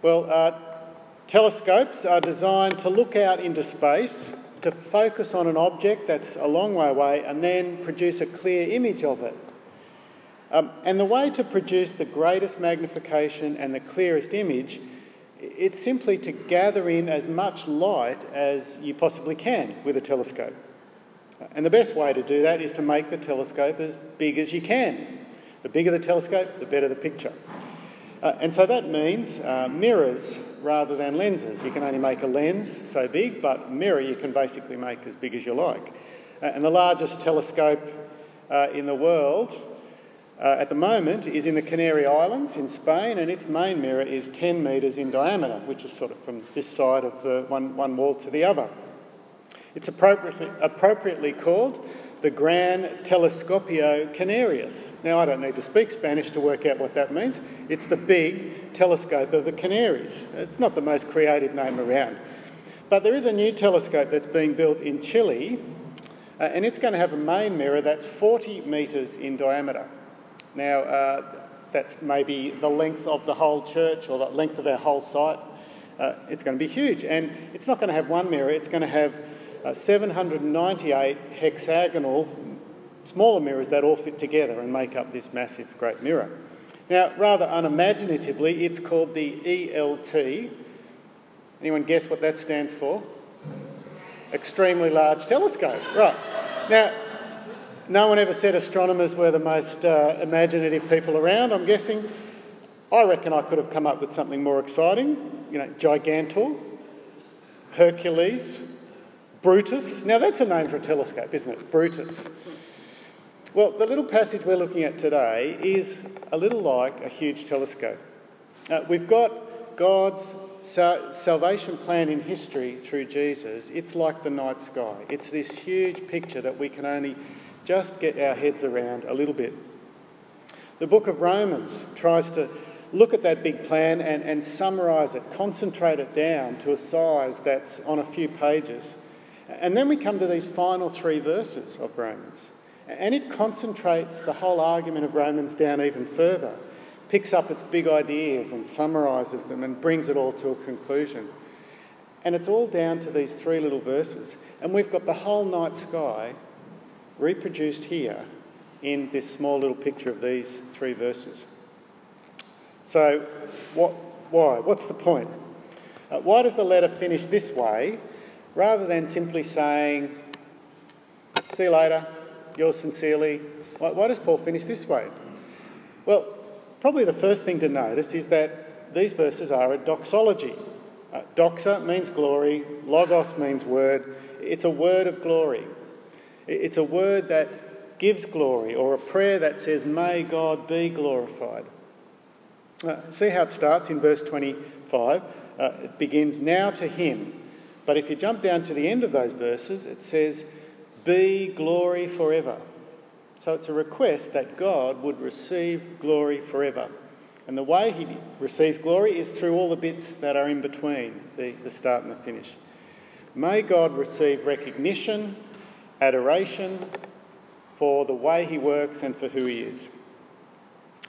Well, uh, telescopes are designed to look out into space, to focus on an object that's a long way away, and then produce a clear image of it. Um, and the way to produce the greatest magnification and the clearest image, it's simply to gather in as much light as you possibly can with a telescope. And the best way to do that is to make the telescope as big as you can. The bigger the telescope, the better the picture. Uh, and so that means uh, mirrors rather than lenses. You can only make a lens so big, but mirror you can basically make as big as you like. Uh, and the largest telescope uh, in the world uh, at the moment is in the Canary Islands in Spain, and its main mirror is 10 metres in diameter, which is sort of from this side of the one, one wall to the other. It's appropriately, appropriately called the Gran Telescopio Canarias. Now, I don't need to speak Spanish to work out what that means. It's the big telescope of the Canaries. It's not the most creative name around. But there is a new telescope that's being built in Chile, uh, and it's going to have a main mirror that's 40 metres in diameter. Now, uh, that's maybe the length of the whole church or the length of our whole site. Uh, it's going to be huge, and it's not going to have one mirror, it's going to have uh, 798 hexagonal smaller mirrors that all fit together and make up this massive great mirror. Now, rather unimaginatively, it's called the ELT. Anyone guess what that stands for? Extremely large telescope. Right. Now, no one ever said astronomers were the most uh, imaginative people around, I'm guessing. I reckon I could have come up with something more exciting. You know, Gigantor, Hercules, Brutus. Now, that's a name for a telescope, isn't it? Brutus. Well, the little passage we're looking at today is a little like a huge telescope. Uh, we've got God's salvation plan in history through Jesus. It's like the night sky, it's this huge picture that we can only just get our heads around a little bit. The book of Romans tries to look at that big plan and, and summarise it, concentrate it down to a size that's on a few pages. And then we come to these final three verses of Romans. And it concentrates the whole argument of Romans down even further, picks up its big ideas and summarises them and brings it all to a conclusion. And it's all down to these three little verses. And we've got the whole night sky reproduced here in this small little picture of these three verses. So, what, why? What's the point? Uh, why does the letter finish this way rather than simply saying, see you later, yours sincerely. Why, why does Paul finish this way? Well, probably the first thing to notice is that these verses are a doxology. Uh, doxa means glory, logos means word. It's a word of glory. It's a word that gives glory, or a prayer that says, May God be glorified. Uh, see how it starts in verse 25? Uh, it begins, Now to him but if you jump down to the end of those verses, it says, Be glory forever. So it's a request that God would receive glory forever. And the way he receives glory is through all the bits that are in between the, the start and the finish. May God receive recognition, adoration for the way he works and for who he is.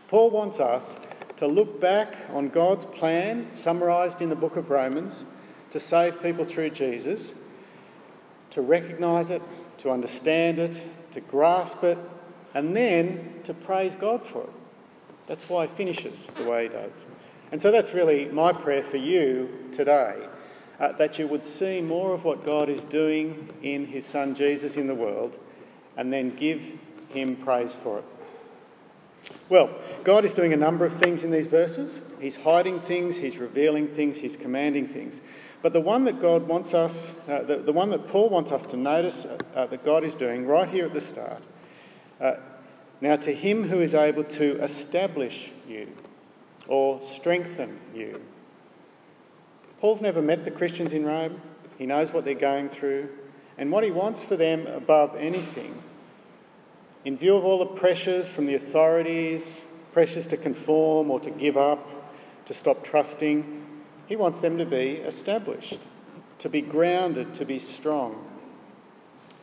Paul wants us to look back on God's plan, summarised in the book of Romans to save people through Jesus, to recognise it, to understand it, to grasp it, and then to praise God for it. That's why he finishes the way he does. And so that's really my prayer for you today uh, that you would see more of what God is doing in his Son Jesus in the world and then give him praise for it. Well, God is doing a number of things in these verses. He's hiding things, He's revealing things, He's commanding things. But the one that God wants us, uh, the, the one that Paul wants us to notice uh, that God is doing right here at the start, uh, now to him who is able to establish you or strengthen you. Paul's never met the Christians in Rome. He knows what they're going through. And what he wants for them above anything, in view of all the pressures from the authorities, pressures to conform or to give up, to stop trusting, he wants them to be established, to be grounded, to be strong.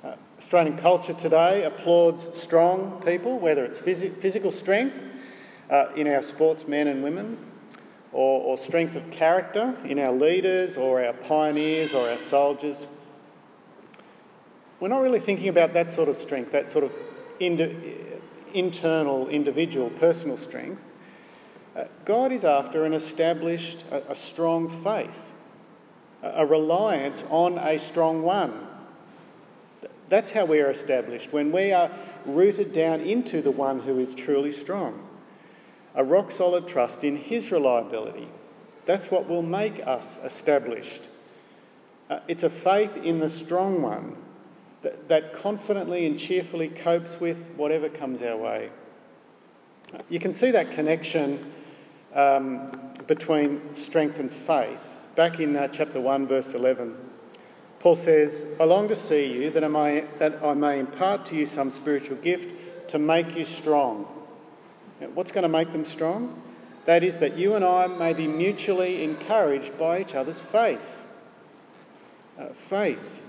Uh, Australian culture today applauds strong people, whether it's phys- physical strength uh, in our sportsmen and women, or, or strength of character in our leaders or our pioneers or our soldiers. We're not really thinking about that sort of strength, that sort of internal, individual, personal strength. Uh, God is after an established, a, strong faith, a, reliance on a strong one. That's how we are established, when we are rooted down into the one who is truly strong. A rock solid trust in his reliability. That's what will make us established. Uh, it's a faith in the strong one that, that confidently and cheerfully copes with whatever comes our way. You can see that connection um, between strength and faith. Back in uh, chapter 1, verse 11, Paul says, I long to see you that I, may, that I may impart to you some spiritual gift to make you strong. Now, what's going to make them strong? That is, that you and I may be mutually encouraged by each other's faith. Uh, faith.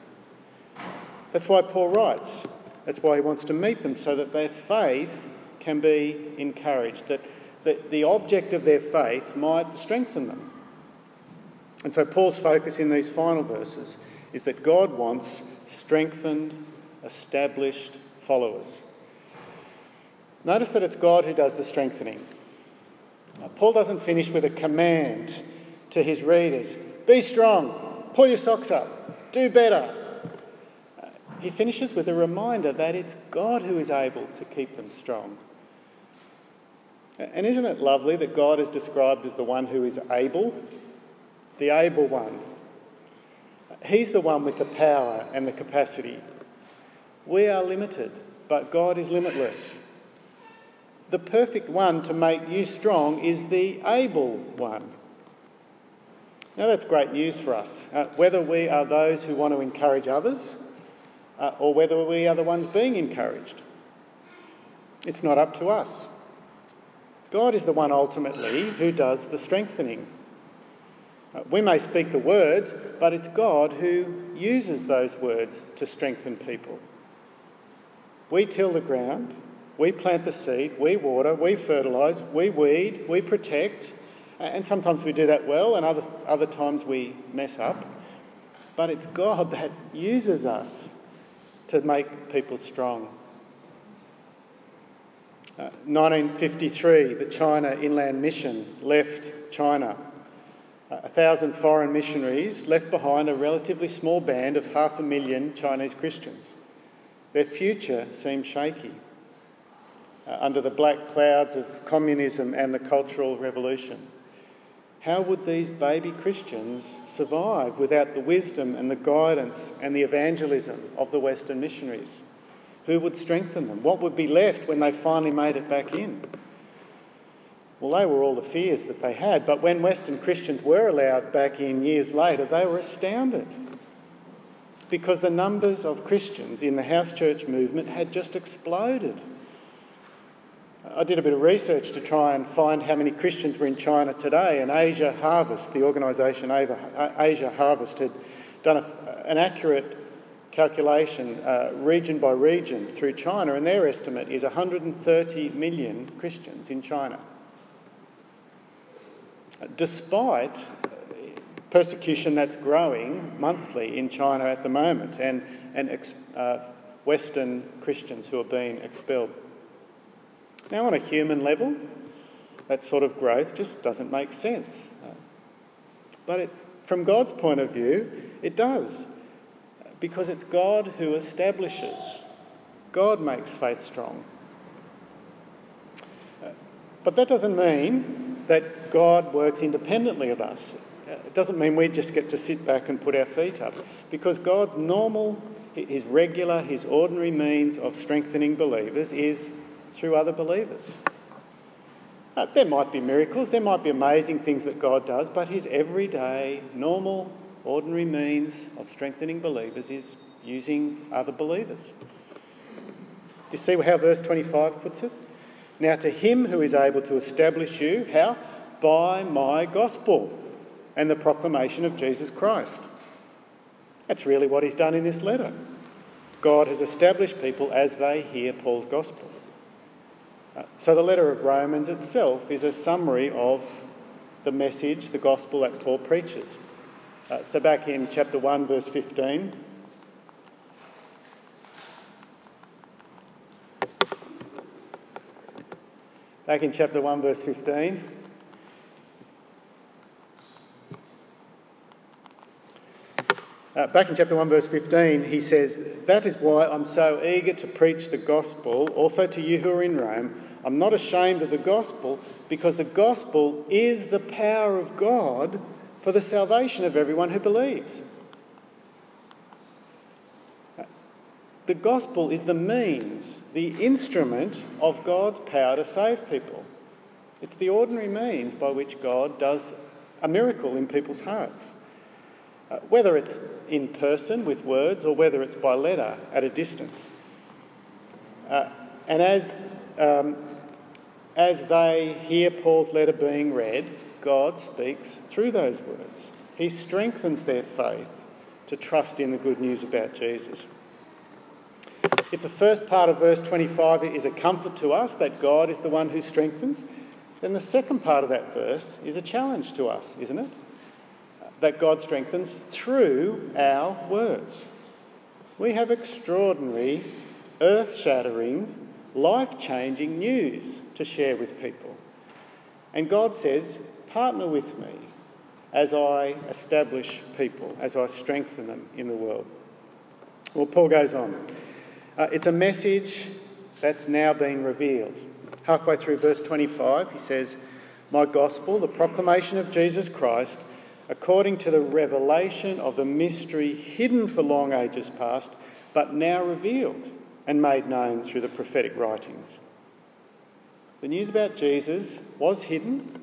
That's why Paul writes. That's why he wants to meet them so that their faith can be encouraged, that, that the object of their faith might strengthen them. And so Paul's focus in these final verses is that God wants strengthened, established followers. Notice that it's God who does the strengthening. Now, Paul doesn't finish with a command to his readers be strong, pull your socks up, do better, he finishes with a reminder that it's God who is able to keep them strong. And isn't it lovely that God is described as the one who is able? The able one. He's the one with the power and the capacity. We are limited, but God is limitless. The perfect one to make you strong is the able one. Now, that's great news for us. Uh, whether we are those who want to encourage others uh, or whether we are the ones being encouraged. It's not up to us. God is the one ultimately who does the strengthening. Uh, we may speak the words, but it's God who uses those words to strengthen people. We till the ground, we plant the seed, we water, we fertilise, we weed, we protect, and sometimes we do that well, and other, other times we mess up. But it's God that uses us to make people strong. Uh, 1953, the China Inland Mission left China. Uh, a thousand foreign missionaries left behind a relatively small band of half a million Chinese Christians. Their future seemed shaky uh, under the black clouds of communism and the Cultural Revolution. How would these baby Christians survive without the wisdom and the guidance and the evangelism of the Western missionaries? Who would strengthen them? What would be left when they finally made it back in? Well, they were all the fears that they had, but when Western Christians were allowed back in years later, they were astounded because the numbers of Christians in the house church movement had just exploded. I did a bit of research to try and find how many Christians were in China today, and Asia Harvest, the organisation Asia Harvest, had done a, an accurate calculation uh, region by region through China, and their estimate is 130 million Christians in China. Despite persecution that's growing monthly in China at the moment, and, and ex, uh, Western Christians who are being expelled. Now, on a human level, that sort of growth just doesn't make sense. But it's, from God's point of view, it does. Because it's God who establishes, God makes faith strong. But that doesn't mean that God works independently of us. It doesn't mean we just get to sit back and put our feet up. Because God's normal, his regular, his ordinary means of strengthening believers is through other believers. Uh, there might be miracles, there might be amazing things that God does, but his everyday, normal, ordinary means of strengthening believers is using other believers. Do you see how verse 25 puts it? Now, to him who is able to establish you, how? By my gospel and the proclamation of Jesus Christ. That's really what he's done in this letter. God has established people as they hear Paul's gospel. Uh, so, the letter of Romans itself is a summary of the message, the gospel that Paul preaches. Uh, so, back in chapter 1, verse 15. Back in chapter 1, verse 15. Uh, back in chapter 1, verse 15, he says, That is why I'm so eager to preach the gospel, also to you who are in Rome. I'm not ashamed of the gospel, because the gospel is the power of God for the salvation of everyone who believes. The gospel is the means, the instrument of God's power to save people. It's the ordinary means by which God does a miracle in people's hearts. Uh, whether it's in person with words or whether it's by letter at a distance. Uh, and as, um, as they hear Paul's letter being read, God speaks through those words. He strengthens their faith to trust in the good news about Jesus. If the first part of verse 25 is a comfort to us that God is the one who strengthens, then the second part of that verse is a challenge to us, isn't it? that God strengthens through our words. We have extraordinary, earth shattering, life changing news to share with people. And God says, Partner with me as I establish people, as I strengthen them in the world. Well, Paul goes on. Uh, it's a message that's now been revealed. Halfway through verse 25, he says, My gospel, the proclamation of Jesus Christ, according to the revelation of the mystery hidden for long ages past, but now revealed and made known through the prophetic writings. The news about Jesus was hidden,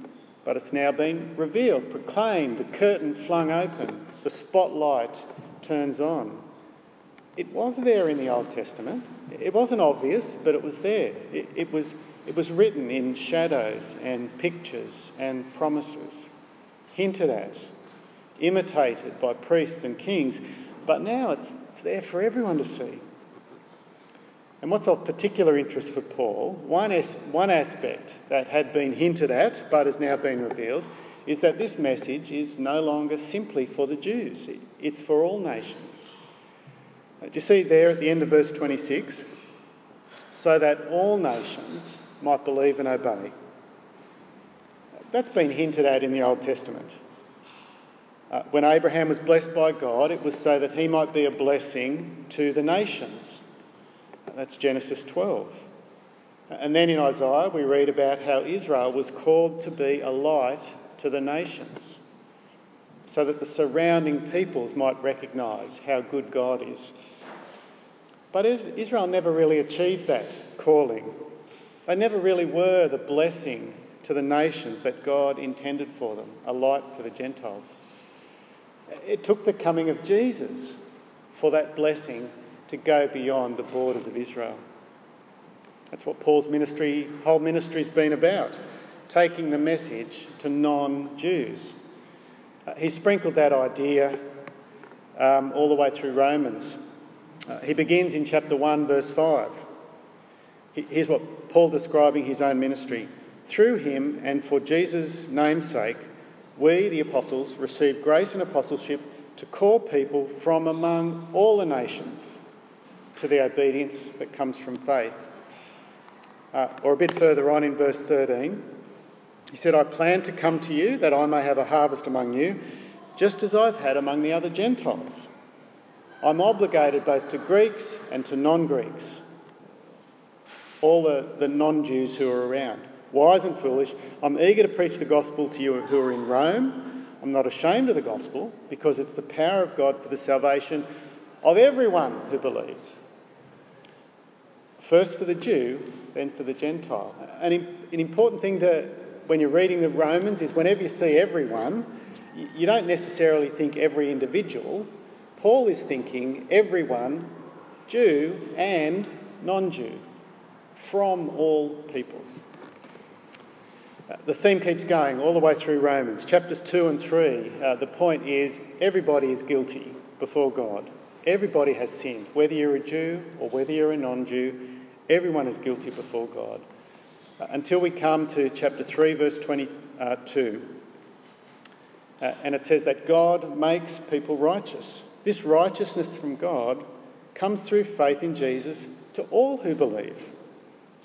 but it's now been revealed, proclaimed, the curtain flung open, the spotlight turns on. It was there in the Old Testament. It wasn't obvious, but it was there. It, it was, it was written in shadows and pictures and promises, hinted at, imitated by priests and kings, but now it's, it's there for everyone to see. And what's of particular interest for Paul, one, as, one aspect that had been hinted at but has now been revealed, is that this message is no longer simply for the Jews, it's for all nations. Uh, do you see there at the end of verse 26? So that all nations might believe and obey. That's been hinted at in the Old Testament. Uh, when Abraham was blessed by God, it was so that he might be a blessing to the nations. That's Genesis 12. And then in Isaiah, we read about how Israel was called to be a light to the nations, so that the surrounding peoples might recognise how good God is. But Israel never really achieved that calling. They never really were the blessing to the nations that God intended for them, a light for the Gentiles. It took the coming of Jesus for that blessing to go beyond the borders of Israel. That's what Paul's ministry, whole ministry's been about, taking the message to non-Jews. Uh, he sprinkled that idea um, all the way through Romans. Uh, he begins in chapter 1, verse 5. Here's what Paul describing his own ministry. Through him and for Jesus' name's sake, we, the apostles, received grace and apostleship to call people from among all the nations to the obedience that comes from faith. Uh, or a bit further on in verse 13, he said, I plan to come to you that I may have a harvest among you, just as I've had among the other Gentiles. I'm obligated both to Greeks and to non Greeks, all the, the non Jews who are around wise and foolish. I'm eager to preach the gospel to you who are in Rome. I'm not ashamed of the gospel because it's the power of God for the salvation of everyone who believes. First for the Jew, then for the Gentile. An, an important thing to, when you're reading the Romans is whenever you see everyone, you don't necessarily think every individual. Paul is thinking everyone, Jew and non Jew, from all peoples. The theme keeps going all the way through Romans. Chapters 2 and 3, uh, the point is everybody is guilty before God. Everybody has sinned. Whether you're a Jew or whether you're a non Jew, everyone is guilty before God. Uh, until we come to chapter 3, verse 22, Uh, and it says that God makes people righteous. This righteousness from God comes through faith in Jesus to all who believe,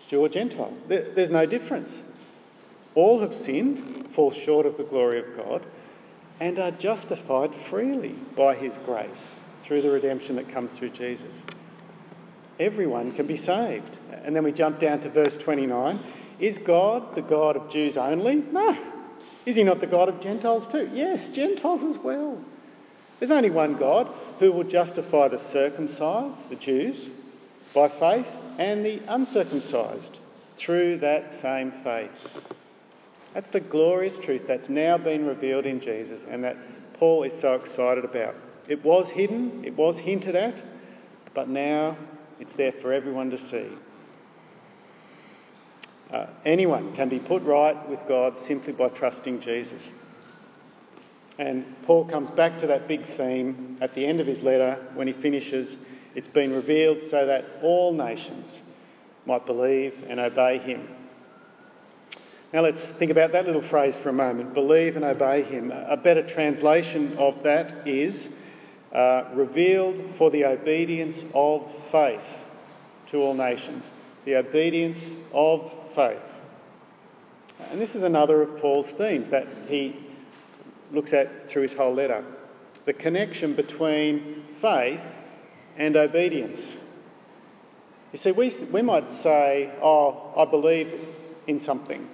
Jew or Gentile. There, there's no difference. All have sinned, fall short of the glory of God, and are justified freely by his grace through the redemption that comes through Jesus. Everyone can be saved. And then we jump down to verse 29. Is God the God of Jews only? No. Is he not the God of Gentiles too? Yes, Gentiles as well. There's only one God who will justify the circumcised, the Jews, by faith, and the uncircumcised through that same faith. That's the glorious truth that's now been revealed in Jesus and that Paul is so excited about. It was hidden, it was hinted at, but now it's there for everyone to see. Uh, anyone can be put right with God simply by trusting Jesus. And Paul comes back to that big theme at the end of his letter when he finishes It's been revealed so that all nations might believe and obey him. Now let's think about that little phrase for a moment believe and obey him. A better translation of that is revealed for the obedience of faith to all nations. The obedience of faith. And this is another of Paul's themes that he looks at through his whole letter the connection between faith and obedience. You see, we, we might say, Oh, I believe in something,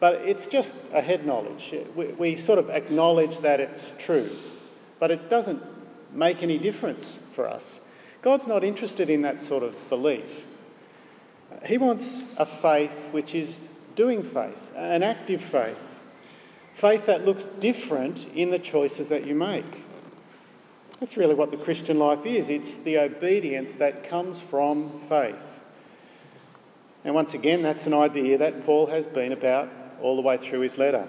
but it's just a head knowledge. We, we sort of acknowledge that it's true, but it doesn't make any difference for us. God's not interested in that sort of belief. He wants a faith which is doing faith, an active faith, faith that looks different in the choices that you make. That's really what the Christian life is it's the obedience that comes from faith. And once again, that's an idea that Paul has been about all the way through his letter.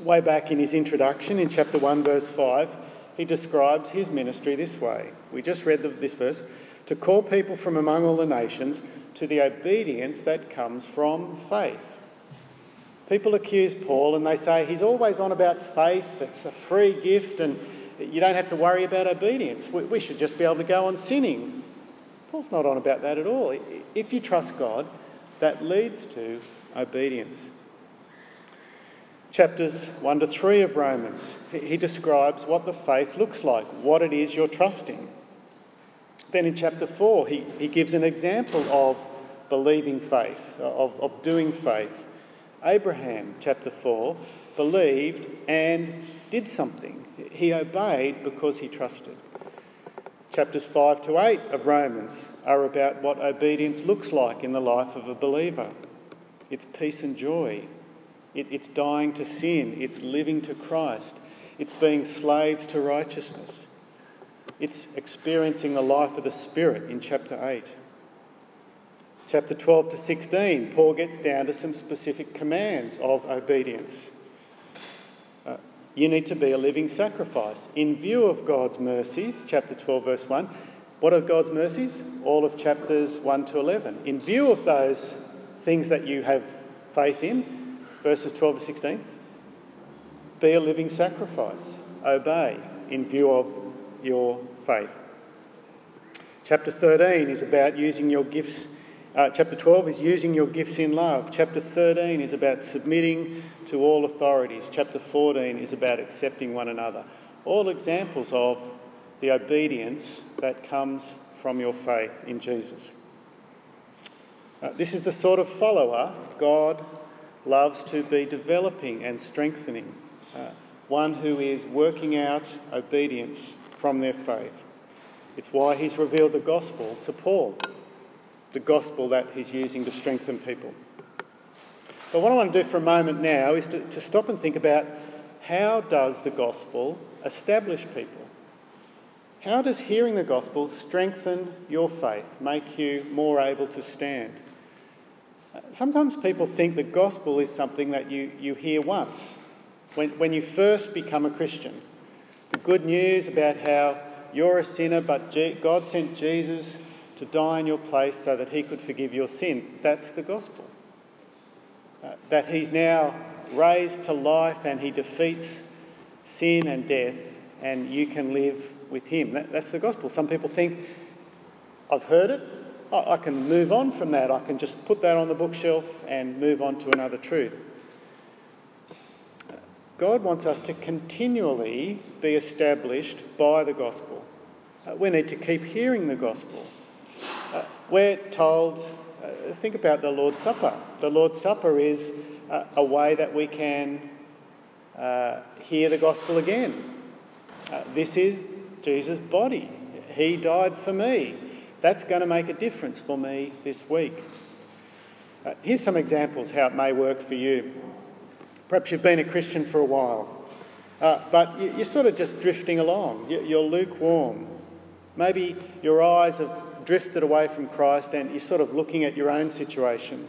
Way back in his introduction, in chapter 1, verse 5, he describes his ministry this way. We just read this verse to call people from among all the nations to the obedience that comes from faith. People accuse Paul and they say he's always on about faith, it's a free gift, and you don't have to worry about obedience. We should just be able to go on sinning. Paul's not on about that at all. If you trust God, that leads to obedience. Chapters 1 to 3 of Romans, he describes what the faith looks like, what it is you're trusting. Then in chapter 4, he, he gives an example of believing faith, of, of doing faith. Abraham, chapter 4, believed and did something. He obeyed because he trusted. Chapters 5 to 8 of Romans are about what obedience looks like in the life of a believer it's peace and joy, it, it's dying to sin, it's living to Christ, it's being slaves to righteousness, it's experiencing the life of the Spirit in chapter 8 chapter 12 to 16, Paul gets down to some specific commands of obedience. Uh, you need to be a living sacrifice in view of God's mercies, chapter 12, verse 1. What are God's mercies? All of chapters 1 to 11. In view of those things that you have faith in, verses 12 to 16, be a living sacrifice. Obey in view of your faith. Chapter 13 is about using your gifts uh, chapter 12 is using your gifts in love. Chapter 13 is about submitting to all authorities. Chapter 14 is about accepting one another. All examples of the obedience that comes from your faith in Jesus. Uh, this is the sort of follower God loves to be developing and strengthening, uh, one who is working out obedience from their faith. It's why he's revealed the gospel to Paul the gospel that he's using to strengthen people. But what I want to do for a moment now is to, to stop and think about how does the gospel establish people? How does hearing the gospel strengthen your faith, make you more able to stand? Sometimes people think the gospel is something that you, you hear once when, when you first become a Christian. The good news about how you're a sinner, but God sent Jesus to die in your place so that he could forgive your sin. That's the gospel. Uh, that he's now raised to life and he defeats sin and death, and you can live with Him. That, that's the gospel. Some people think, I've heard it, I, can move on from that, I can just put that on the bookshelf and move on to another truth. God wants us to continually be established by the gospel. Uh, we need to keep hearing the gospel. Uh, we're told, uh, think about the Lord's Supper. The Lord's Supper is a way that we can hear the gospel again. This is Jesus' body. He died for me. That's going to make a difference for me this week. here's some examples how it may work for you. Perhaps you've been a Christian for a while, uh, but you're sort of just drifting along. You're lukewarm. Maybe your eyes have drifted away from Christ and you're sort of looking at your own situation.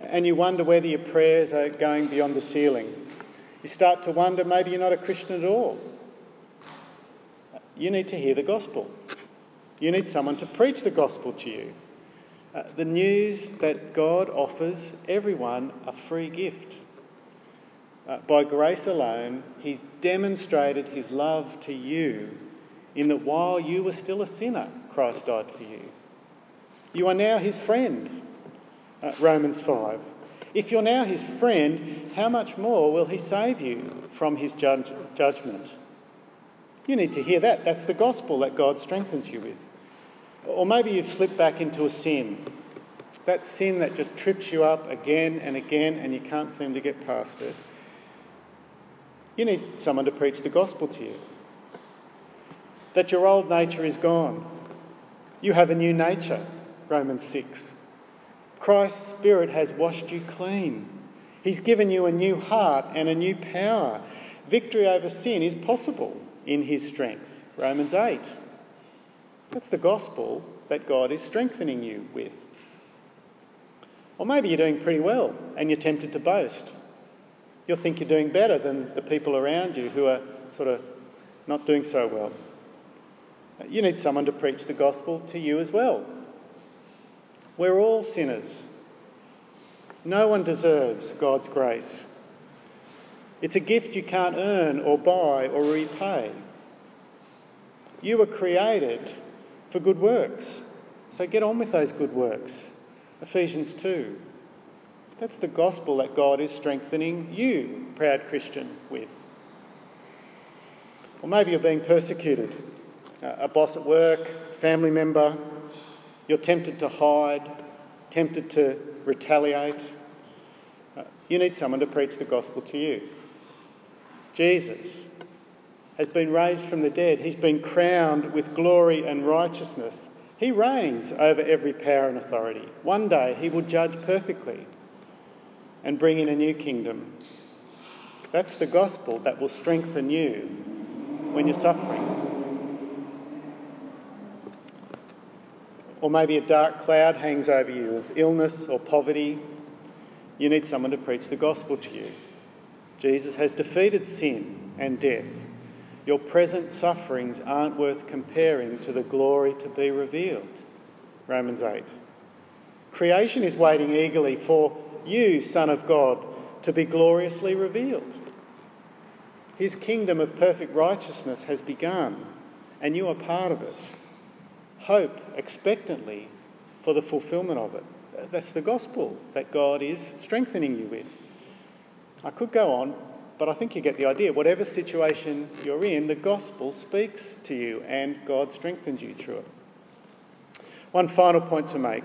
And you wonder whether your prayers are going beyond the ceiling. You start to wonder maybe you're not a Christian at all. You need to hear the gospel. You need someone to preach the gospel to you. Uh, the news that God offers everyone a free gift. Uh, by grace alone, He's demonstrated His love to you in that while you were still a sinner, Christ died for you. You are now His friend, uh, Romans 5. If you're now His friend, how much more will He save you from His judge- judgment? You need to hear that. That's the gospel that God strengthens you with. Or maybe you've slipped back into a sin. That sin that just trips you up again and again and you can't seem to get past it. You need someone to preach the gospel to you. That your old nature is gone. You have a new nature, Romans 6. Christ's Spirit has washed you clean. He's given you a new heart and a new power. Victory over sin is possible in His strength, Romans 8. That's the gospel that God is strengthening you with. Or maybe you're doing pretty well and you're tempted to boast. You'll think you're doing better than the people around you who are sort of not doing so well. You need someone to preach the gospel to you as well. We're all sinners. No one deserves God's grace. It's a gift you can't earn or buy or repay. You were created for good works, so get on with those good works. Ephesians 2. That's the gospel that God is strengthening you, proud Christian, with. Or maybe you're being persecuted. A boss at work, family member, you're tempted to hide, tempted to retaliate. Uh, you need someone to preach the gospel to you. Jesus has been raised from the dead, he's been crowned with glory and righteousness. He reigns over every power and authority. One day he will judge perfectly and bring in a new kingdom. That's the gospel that will strengthen you when you're suffering. Or maybe a dark cloud hangs over you of illness or poverty. You need someone to preach the gospel to you. Jesus has defeated sin and death. Your present sufferings aren't worth comparing to the glory to be revealed. Romans 8. Creation is waiting eagerly for you, Son of God, to be gloriously revealed. His kingdom of perfect righteousness has begun, and you are part of it. Hope expectantly for the fulfillment of it. That's the gospel that God is strengthening you with. I could go on, but I think you get the idea. Whatever situation you're in, the gospel speaks to you and God strengthens you through it. One final point to make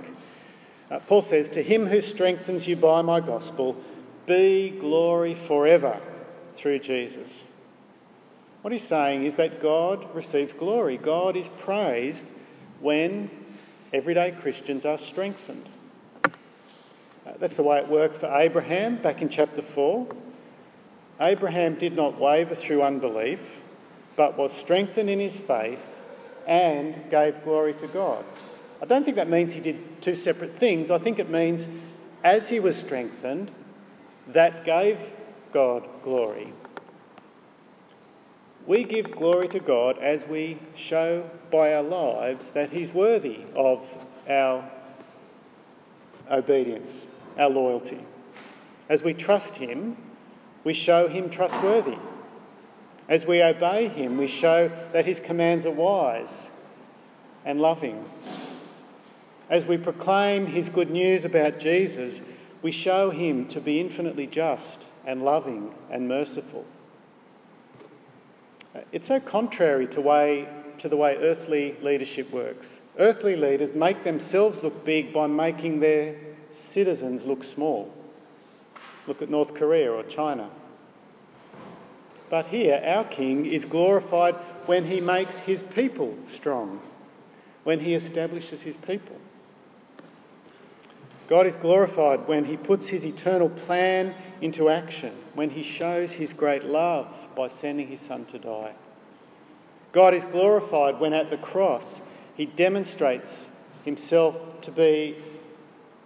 uh, Paul says, To him who strengthens you by my gospel, be glory forever through Jesus. What he's saying is that God receives glory. God is praised when everyday Christians are strengthened. Uh, that's the way it worked for Abraham back in chapter 4. Abraham did not waver through unbelief, but was strengthened in his faith and gave glory to God. I don't think that means he did two separate things. I think it means as he was strengthened, that gave God glory. We give glory to God as we show by our lives that He's worthy of our obedience, our loyalty. As we trust Him, we show Him trustworthy. As we obey him, we show that his commands are wise and loving. As we proclaim his good news about Jesus, we show him to be infinitely just and loving and merciful. It's so contrary to, way, to the way earthly leadership works. Earthly leaders make themselves look big by making their citizens look small. Look at North Korea or China. But here, our King is glorified when he makes his people strong, when he establishes his people. God is glorified when he puts his eternal plan into action, when he shows his great love by sending his Son to die. God is glorified when at the cross he demonstrates himself to be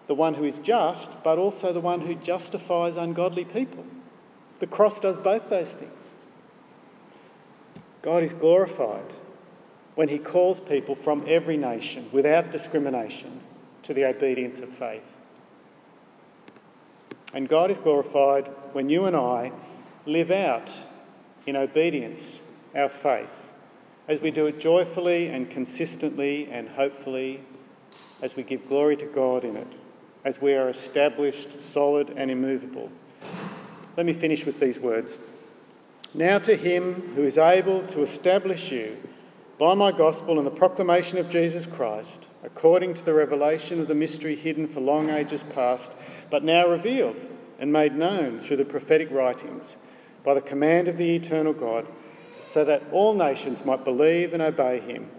the one who is just, but also the one who justifies ungodly people. The cross does both those things. God is glorified when he calls people from every nation without discrimination to the obedience of faith. And God is glorified when you and I live out in obedience our faith, as we do it joyfully and consistently and hopefully, as we give glory to God in it, as we are established, solid, and immovable. Let me finish with these words. Now to him who is able to establish you by my gospel and the proclamation of Jesus Christ, according to the revelation of the mystery hidden for long ages past, but now revealed and made known through the prophetic writings, by the command of the eternal God, so that all nations might believe and obey him.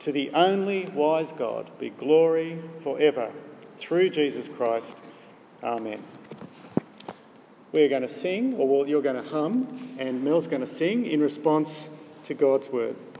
To the only wise God be glory forever, through Jesus Christ. Amen. We're going to sing, or you're going to hum, and Mel's going to sing in response to God's word.